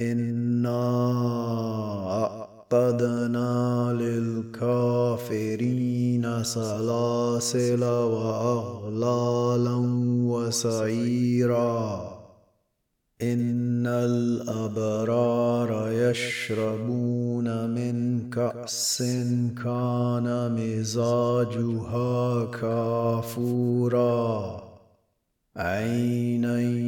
انا اعتدنا للكافرين سلاسل واغلالا وسعيرا ان الابرار يشربون من كاس كان مزاجها كافورا عينا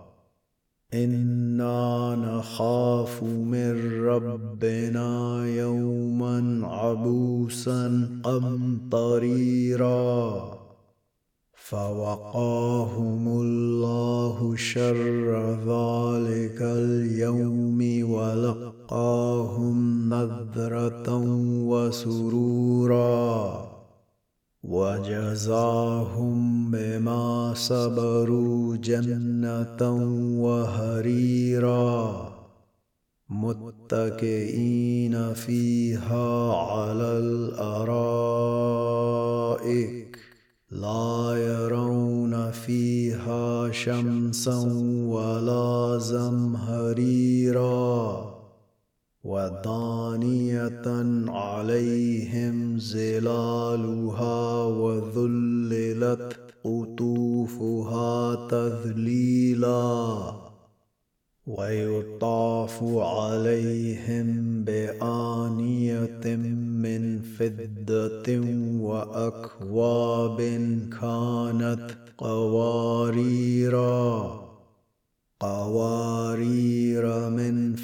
إنا نخاف من ربنا يوما عبوسا قمطريرا. فوقاهم الله شر ذلك اليوم ولقاهم نذرة وسرورا. وجزاهم بما صبروا جنة وهريرا متكئين فيها على الأرائك. لا يرون فيها شمسا ولا زمهريرا. ودانية عليهم ظلالها وذللت قطوفها تذليلا ويطاف عليهم بآنية من فضة وأكواب كانت قواريرا قوارير من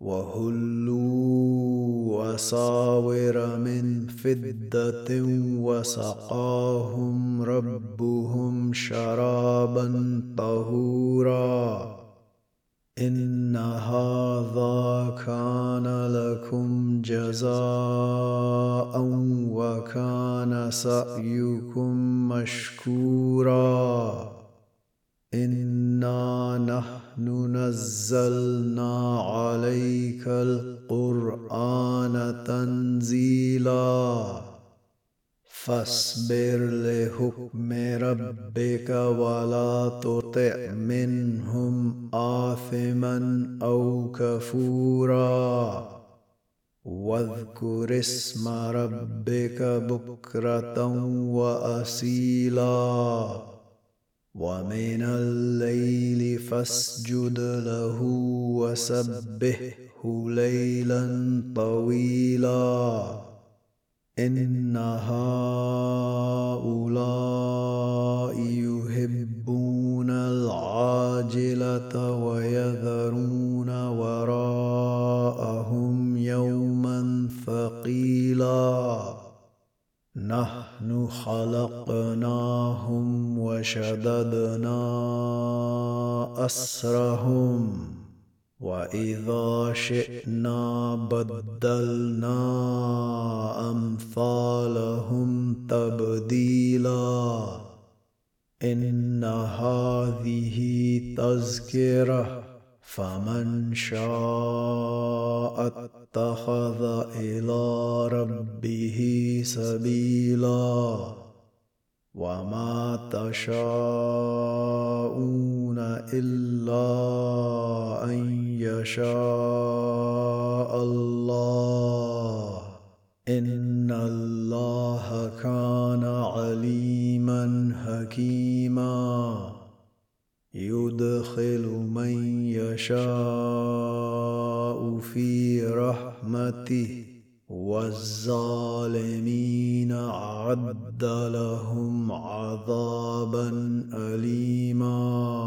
وهلوا وساور من فدة وسقاهم ربهم شرابا طهورا. إن هذا كان لكم جزاء وكان سعيكم مشكورا. إنا نحن نزلنا القرآن تنزيلا. فاصبر لحكم ربك ولا تطع منهم آثما أو كفورا. واذكر اسم ربك بكرة وأصيلا. ومن الليل فاسجد له وسبه ليلا طويلا إن هؤلاء يحبون العاجلة ويذرون وراءهم يوما ثقيلا نحن خلقناهم وشددنا أسرهم واذا شئنا بدلنا امثالهم تبديلا ان هذه تذكره فمن شاء اتخذ إلى ربه سبيلا وما تشاءون الا ان يشاء الله. إن الله كان عليما حكيما. يدخل من يشاء في رحمته والظالمين أعد لهم عذابا أليما.